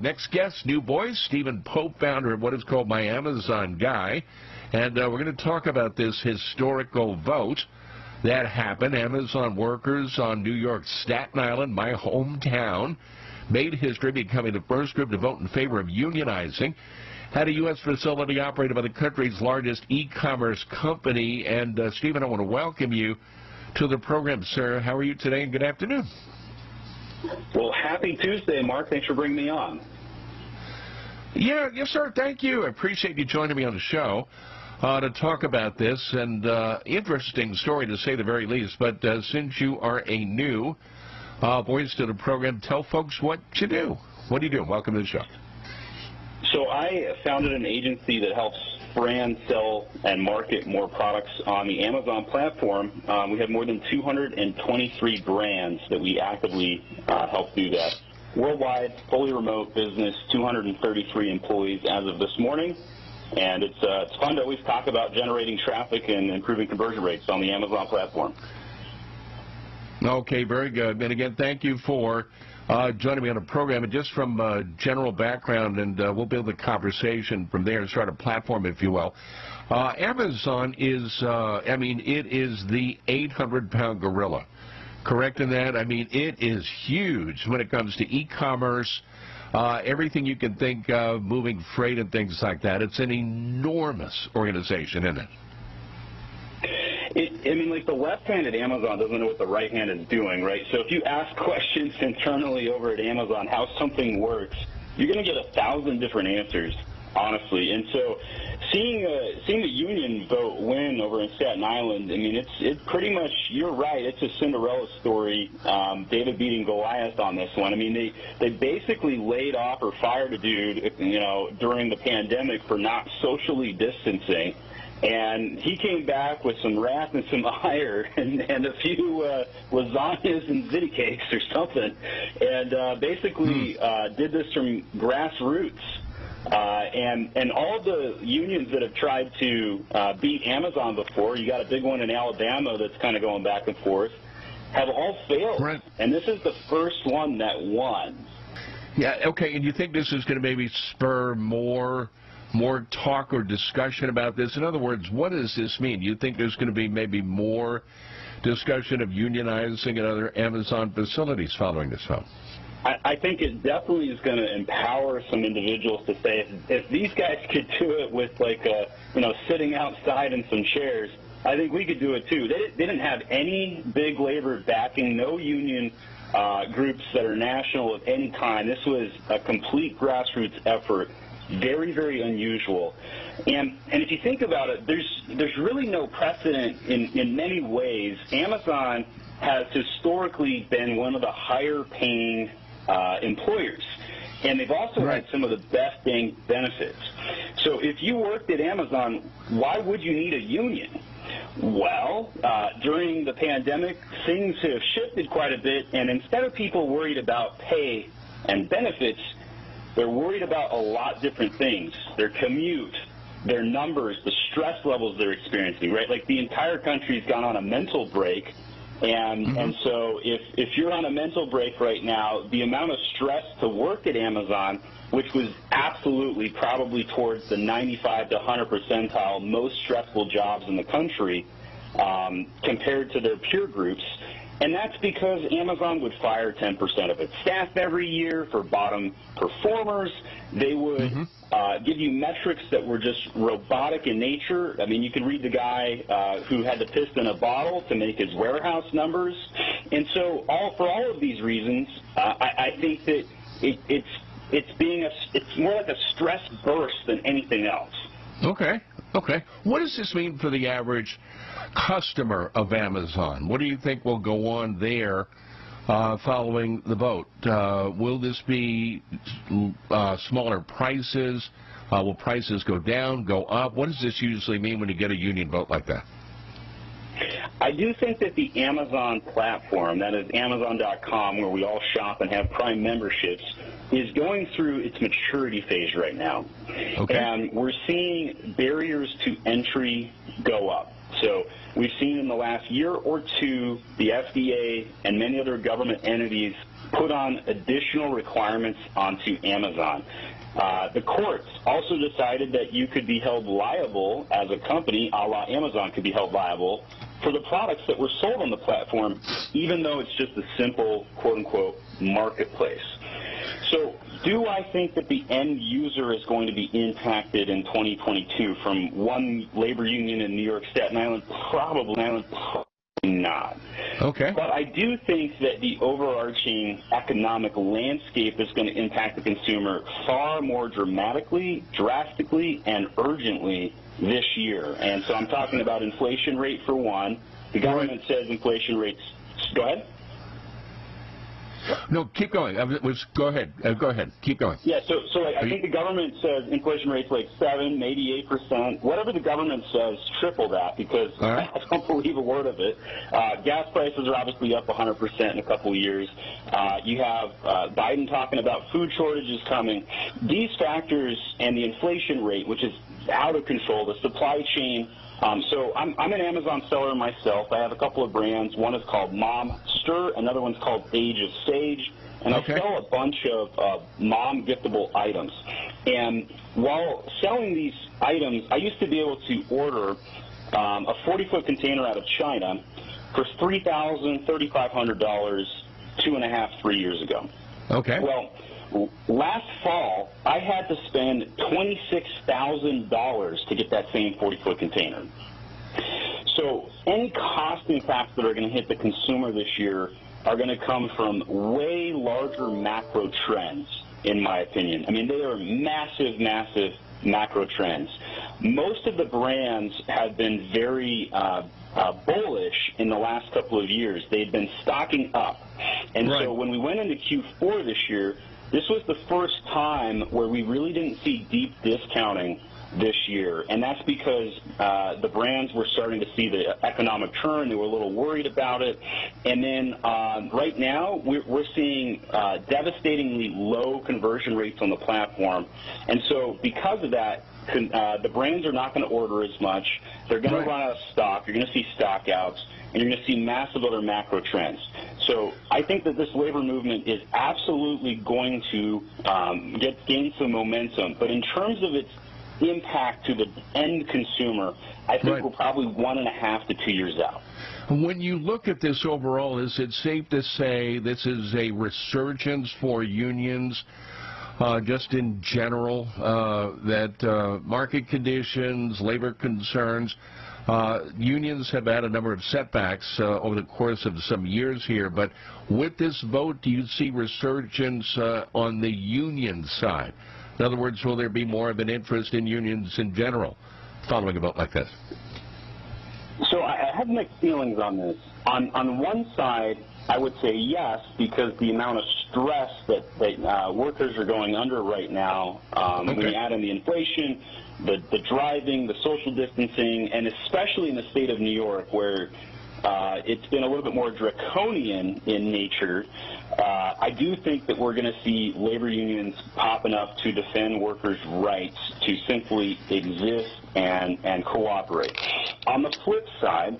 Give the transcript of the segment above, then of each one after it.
Next guest, new voice, Stephen Pope, founder of what is called My Amazon Guy. And uh, we're going to talk about this historical vote that happened. Amazon workers on New York's Staten Island, my hometown, made history becoming the first group to vote in favor of unionizing. Had a U.S. facility operated by the country's largest e-commerce company. And, uh, Stephen, I want to welcome you to the program, sir. How are you today, and good afternoon? Well, happy Tuesday, Mark. Thanks for bringing me on. Yeah, yes, sir. Thank you. I appreciate you joining me on the show uh, to talk about this. And uh, interesting story, to say the very least. But uh, since you are a new uh, voice to the program, tell folks what you do. What do you do? Welcome to the show. So I founded an agency that helps brand, sell, and market more products on the Amazon platform. Um, we have more than 223 brands that we actively uh, help do that. Worldwide, fully remote business, 233 employees as of this morning. And it's, uh, it's fun to always talk about generating traffic and improving conversion rates on the Amazon platform. Okay, very good. And again, thank you for uh, joining me on the program. And just from uh, general background, and uh, we'll build a conversation from there and start a platform, if you will. Uh, Amazon is, uh, I mean, it is the 800-pound gorilla. Correct in that? I mean, it is huge when it comes to e-commerce, uh, everything you can think of, moving freight and things like that. It's an enormous organization, isn't it? It, I mean, like the left hand at Amazon doesn't know what the right hand is doing, right? So if you ask questions internally over at Amazon how something works, you're going to get a thousand different answers, honestly. And so seeing a, seeing the union vote win over in Staten Island, I mean, it's it's pretty much you're right. It's a Cinderella story. Um, David beating Goliath on this one. I mean, they they basically laid off or fired a dude, you know, during the pandemic for not socially distancing. And he came back with some wrath and some ire and, and a few uh, lasagnas and ziti cakes or something, and uh, basically hmm. uh, did this from grassroots. Uh, and and all the unions that have tried to uh, beat Amazon before, you got a big one in Alabama that's kind of going back and forth, have all failed. Right. And this is the first one that won. Yeah. Okay. And you think this is going to maybe spur more? more talk or discussion about this? In other words, what does this mean? You think there's going to be maybe more discussion of unionizing at other Amazon facilities following this vote? I, I think it definitely is going to empower some individuals to say, if, if these guys could do it with like a, you know, sitting outside in some chairs, I think we could do it too. They, they didn't have any big labor backing, no union uh, groups that are national of any kind. This was a complete grassroots effort very, very unusual. And and if you think about it, there's there's really no precedent in, in many ways. Amazon has historically been one of the higher paying uh, employers. And they've also right. had some of the best paying benefits. So if you worked at Amazon, why would you need a union? Well, uh, during the pandemic, things have shifted quite a bit, and instead of people worried about pay and benefits, they're worried about a lot different things. Their commute, their numbers, the stress levels they're experiencing, right? Like the entire country's gone on a mental break. And mm-hmm. and so if if you're on a mental break right now, the amount of stress to work at Amazon, which was absolutely probably towards the 95 to 100 percentile most stressful jobs in the country, um, compared to their peer groups, and that's because Amazon would fire 10% of its staff every year for bottom performers. They would mm-hmm. uh, give you metrics that were just robotic in nature. I mean, you could read the guy uh, who had to piss in a bottle to make his warehouse numbers. And so, all for all of these reasons, uh, I, I think that it, it's it's being a it's more like a stress burst than anything else. Okay. Okay. What does this mean for the average customer of Amazon? What do you think will go on there uh, following the vote? Uh, will this be uh, smaller prices? Uh, will prices go down, go up? What does this usually mean when you get a union vote like that? I do think that the Amazon platform, that is Amazon.com, where we all shop and have Prime memberships, is going through its maturity phase right now. Okay. And we're seeing barriers to entry go up. So we've seen in the last year or two the FDA and many other government entities put on additional requirements onto Amazon. Uh, the courts also decided that you could be held liable as a company, a la Amazon could be held liable for the products that were sold on the platform, even though it's just a simple quote unquote marketplace. So do I think that the end user is going to be impacted in 2022 from one labor union in New York, Staten Island? Probably, Island, probably not. Okay. But I do think that the overarching economic landscape is going to impact the consumer far more dramatically, drastically, and urgently this year. And so I'm talking about inflation rate for one. The government says inflation rates. Go ahead. No, keep going. Was, go ahead. Uh, go ahead. Keep going. Yeah, so so like, I think the government says inflation rate's like seven, maybe eight percent. Whatever the government says, triple that because right. I don't believe a word of it. Uh, gas prices are obviously up 100 percent in a couple of years. Uh, you have uh, Biden talking about food shortages coming. These factors and the inflation rate, which is out of control, the supply chain um, so I'm, I'm an Amazon seller myself. I have a couple of brands. One is called Momster. Another one's called Age of Sage. And okay. I sell a bunch of uh, mom giftable items. And while selling these items, I used to be able to order um, a 40-foot container out of China for $3,000, $3,500 two and a half, three years ago. Okay. Well, Last fall, I had to spend $26,000 to get that same 40-foot container. So any cost impacts that are going to hit the consumer this year are going to come from way larger macro trends, in my opinion. I mean, they are massive, massive macro trends. Most of the brands have been very uh, uh, bullish in the last couple of years. They've been stocking up. And right. so when we went into Q4 this year, this was the first time where we really didn't see deep discounting this year, and that's because uh, the brands were starting to see the economic turn. They were a little worried about it, and then uh, right now we're, we're seeing uh, devastatingly low conversion rates on the platform, and so because of that, uh, the brands are not going to order as much. They're going right. to run out of stock. You're going to see stockouts, and you're going to see massive other macro trends. So I think that this labor movement is absolutely going to um, get gain some momentum. But in terms of its impact to the end consumer, I think right. we're probably one and a half to two years out. When you look at this overall, is it safe to say this is a resurgence for unions? Uh, just in general, uh, that uh, market conditions, labor concerns, uh, unions have had a number of setbacks uh, over the course of some years here, but with this vote, do you see resurgence uh, on the union side? In other words, will there be more of an interest in unions in general following a vote like this? So I have mixed feelings on this. On on one side, I would say yes, because the amount of stress that, that uh, workers are going under right now, um, okay. when you add in the inflation, the, the driving, the social distancing, and especially in the state of New York, where uh, it's been a little bit more draconian in nature. Uh, I do think that we're going to see labor unions popping up to defend workers' rights to simply exist and, and cooperate. On the flip side,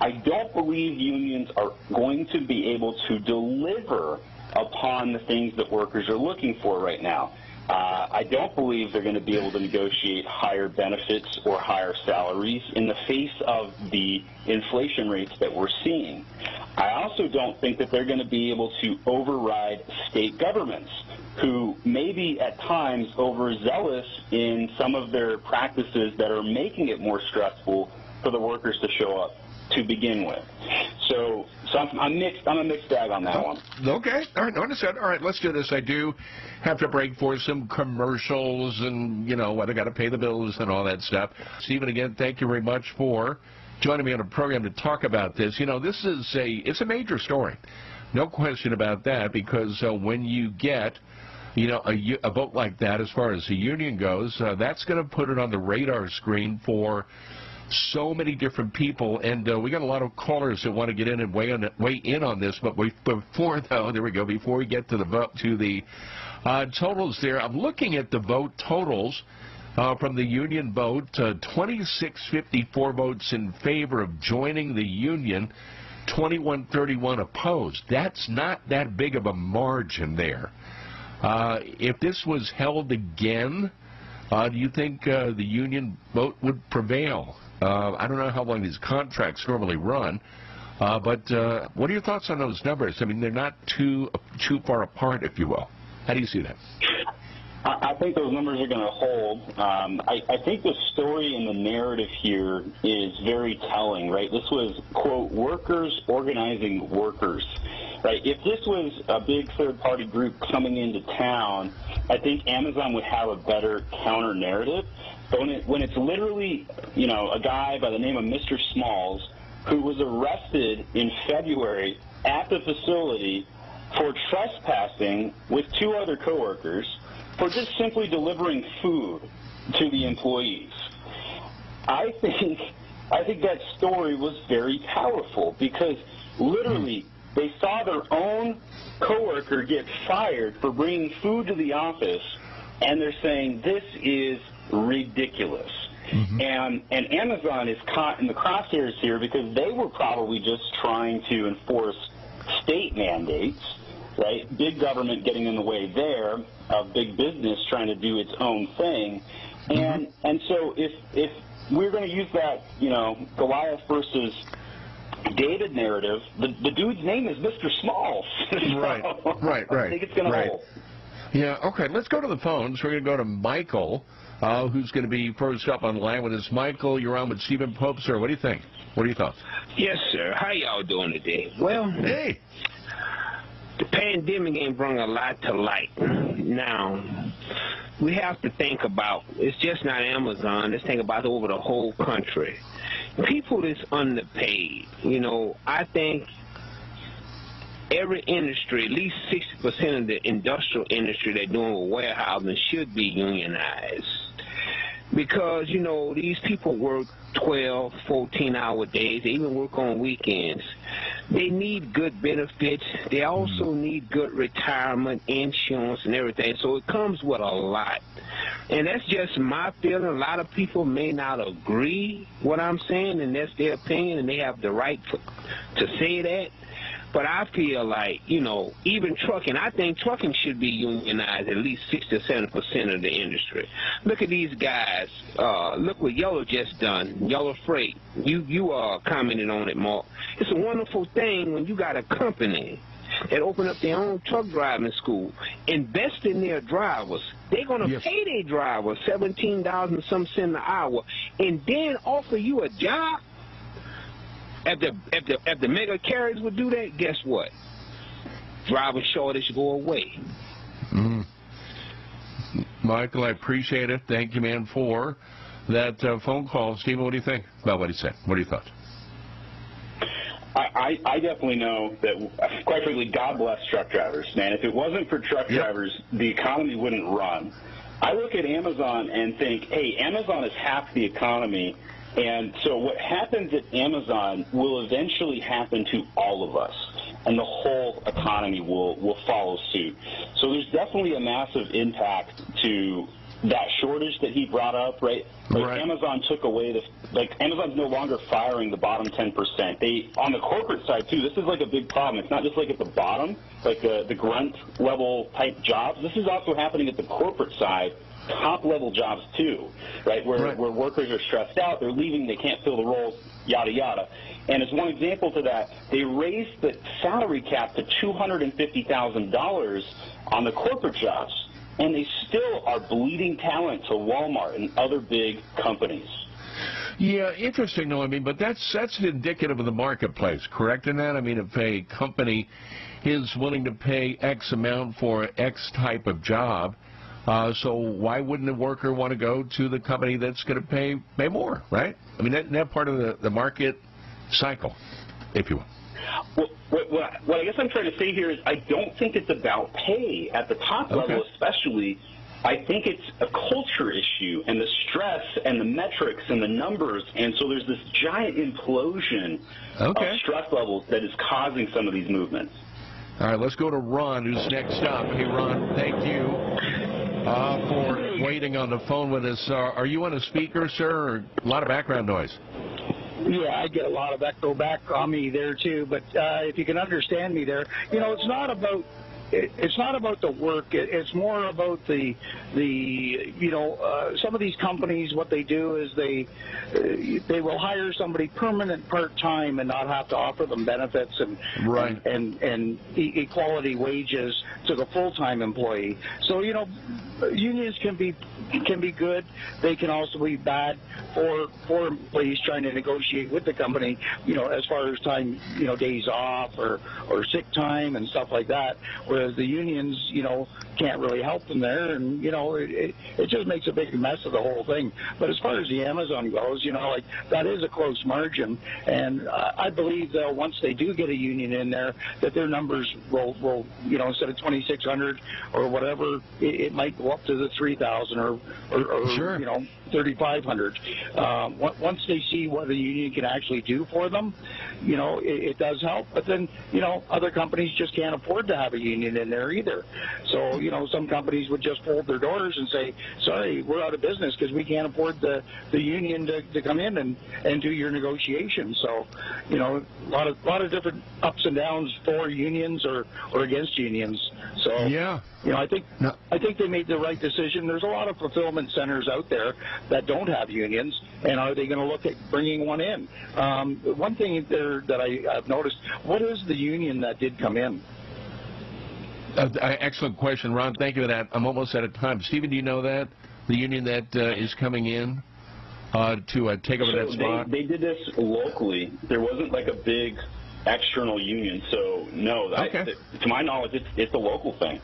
I don't believe unions are going to be able to deliver upon the things that workers are looking for right now. Uh, I don't believe they're going to be able to negotiate higher benefits or higher salaries in the face of the inflation rates that we're seeing. I also don't think that they're going to be able to override state governments who may be at times overzealous in some of their practices that are making it more stressful for the workers to show up to begin with. So, so I'm, I'm, mixed. I'm a mixed bag on that oh, one. Okay. All right. Understood. All right. Let's do this. I do have to break for some commercials and you know I got to pay the bills and all that stuff. Stephen, again, thank you very much for joining me on a program to talk about this. You know, this is a it's a major story, no question about that. Because uh, when you get you know, a, a vote like that, as far as the union goes, uh, that's going to put it on the radar screen for so many different people, and uh, we got a lot of callers that want to get in and weigh, on, weigh in on this. But before though, there we go. Before we get to the vote to the uh, totals, there, I'm looking at the vote totals uh, from the union vote. Uh, 2654 votes in favor of joining the union, 2131 opposed. That's not that big of a margin there. Uh, if this was held again, uh, do you think uh, the union vote would prevail? Uh, I don't know how long these contracts normally run, uh, but uh, what are your thoughts on those numbers? I mean, they're not too too far apart, if you will. How do you see that? I think those numbers are going to hold. Um, I, I, think the story and the narrative here is very telling, right? This was, quote, workers organizing workers, right? If this was a big third party group coming into town, I think Amazon would have a better counter narrative. But when, it, when it's literally, you know, a guy by the name of Mr. Smalls who was arrested in February at the facility for trespassing with two other coworkers for just simply delivering food to the employees. I think I think that story was very powerful because literally they saw their own coworker get fired for bringing food to the office and they're saying this is ridiculous. Mm-hmm. And and Amazon is caught in the crosshairs here because they were probably just trying to enforce state mandates right? Big government getting in the way there of big business trying to do its own thing. And mm-hmm. and so if if we're going to use that, you know, Goliath versus David narrative, the, the dude's name is Mr. Smalls. so right, right, right. I think it's going right. to hold. Yeah, okay. Let's go to the phones. We're going to go to Michael, uh, who's going to be first up on the line with us. Michael, you're on with Stephen Pope, sir. What do you think? What are your thoughts? Yes, sir. How y'all doing today? Well, hey the pandemic ain't brought a lot to light. Now, we have to think about it's just not Amazon. Let's think about over the whole country. People that's underpaid. You know, I think every industry, at least 60% of the industrial industry they're doing with warehousing should be unionized. Because you know these people work 12 14 hour days they even work on weekends. They need good benefits. They also mm. need good retirement insurance and everything. So it comes with a lot. And that's just my feeling. A lot of people may not agree what i'm saying and that's their opinion and they have the right to, to say that but I feel like, you know, even trucking, I think trucking should be unionized at least 60 or 70 percent of the industry. Look at these guys. Uh, look what Yellow just done. Yellow Freight. You you uh, commented on it, Mark. It's a wonderful thing when you got a company that open up their own truck driving school, invest in their drivers. They're going to yes. pay their drivers seventeen dollars and some cent an hour, and then offer you a job if the if the if the mega carriers would do that, guess what? Driver shortage go away. Mm. Michael, I appreciate it. Thank you, man, for that uh, phone call. Stephen, what do you think about what he said? What are your thoughts? I, I definitely know that, quite frankly, God bless truck drivers, man. If it wasn't for truck yep. drivers, the economy wouldn't run. I look at Amazon and think, hey, Amazon is half the economy and so what happens at Amazon will eventually happen to all of us, and the whole economy will, will follow suit. So there's definitely a massive impact to that shortage that he brought up, right? Like right. Amazon took away the like Amazon's no longer firing the bottom 10%. They on the corporate side too. This is like a big problem. It's not just like at the bottom, like the the grunt level type jobs. This is also happening at the corporate side top level jobs too, right? Where right. where workers are stressed out, they're leaving, they can't fill the roles, yada yada. And as one example to that, they raised the salary cap to two hundred and fifty thousand dollars on the corporate jobs, and they still are bleeding talent to Walmart and other big companies. Yeah, interesting though. I mean, but that's that's indicative of the marketplace, correct? In that, I mean, if a company is willing to pay X amount for X type of job, uh, so why wouldn't a worker want to go to the company that's going to pay pay more, right? I mean, that, that part of the, the market cycle, if you will. Well, what, what, what I guess I'm trying to say here is I don't think it's about pay at the top okay. level, especially. I think it's a culture issue and the stress and the metrics and the numbers. And so there's this giant implosion okay. of stress levels that is causing some of these movements. All right, let's go to Ron, who's next up. Hey, Ron, thank you. Uh, for waiting on the phone with us. Uh, are you on a speaker, sir? A lot of background noise. Yeah, I get a lot of echo back on me there too. But uh, if you can understand me there, you know, it's not about it, it's not about the work. It, it's more about the the you know uh, some of these companies what they do is they uh, they will hire somebody permanent part time and not have to offer them benefits and Right. and and, and e- equality wages to the full time employee. So you know unions can be can be good. They can also be bad for for employees trying to negotiate with the company. You know as far as time you know days off or or sick time and stuff like that. Whereas the unions you know can't really help them there, and you know it, it, it just makes a big mess of the whole thing. But as far as the Amazon goes, you know like that is a close margin, and I I believe that once they do get a union in there, that their numbers will will you know instead of 2,600 or whatever, it, it might go up to the 3,000 or or, or Sure. you know 3,500. Um, once they see what a union can actually do for them, you know, it, it does help. But then, you know, other companies just can't afford to have a union in there either. So, you know, some companies would just fold their doors and say, sorry, we're out of business because we can't afford the, the union to, to come in and, and do your negotiations. So, you know, a lot of, lot of different ups and downs for unions or, or against unions. So, Yeah. You know, I think No. I think they made the right decision. There's a lot of fulfillment centers out there that don't have unions, and are they going to look at bringing one in? Um, one thing there that I, I've noticed: what is the union that did come in? Uh, excellent question, Ron. Thank you for that. I'm almost out of time. Stephen, do you know that? The union that uh, is coming in uh, to uh, take over that So spot? they, they did this locally. There wasn't like a big external union. So no, I- Okay. to my knowledge, it's it's a local thing.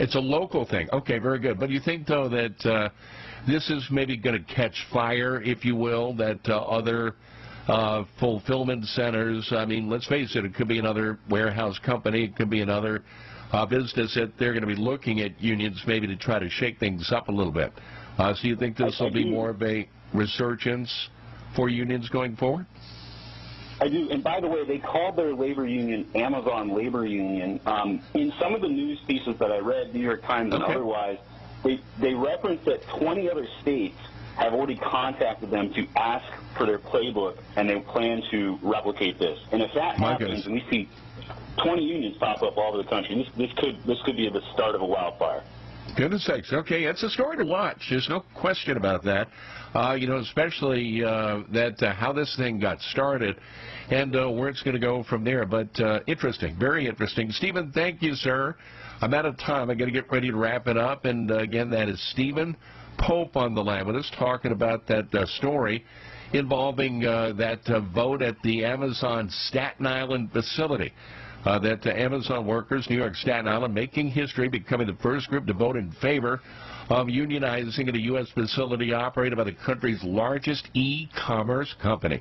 It's a local thing. Okay, very good. But you think, though, that uh, this is maybe going to catch fire, if you will, that uh, other uh, fulfillment centers, I mean, let's face it, it could be another warehouse company, it could be another uh, business that they're going to be looking at unions maybe to try to shake things up a little bit. Uh, so you think this will be more of a resurgence for unions going forward? I do. And by the way, they called their labor union Amazon Labor Union. Um, in some of the news pieces that I read, New York Times and Okay. otherwise, they, they referenced that 20 other states have already contacted them to ask for their playbook, and they plan to replicate this. And if that My happens, goodness. and we see 20 unions pop up all over the country, this, this could this could be the start of a wildfire. Goodness sakes. Okay, it's a story to watch. There's no question about that. Uh, you know, especially uh, that uh, how this thing got started and uh, where it's going to go from there. But uh, interesting, very interesting. Stephen, thank you, sir. I'm out of time. I got to get ready to wrap it up. And uh, again, that is Stephen Pope on the line with us talking about that story involving that vote at the Amazon Staten Island facility. Uh, that uh, Amazon workers, New York Staten Island, making history, becoming the first group to vote in favor of unionizing at a U.S. facility operated by the country's largest e-commerce company.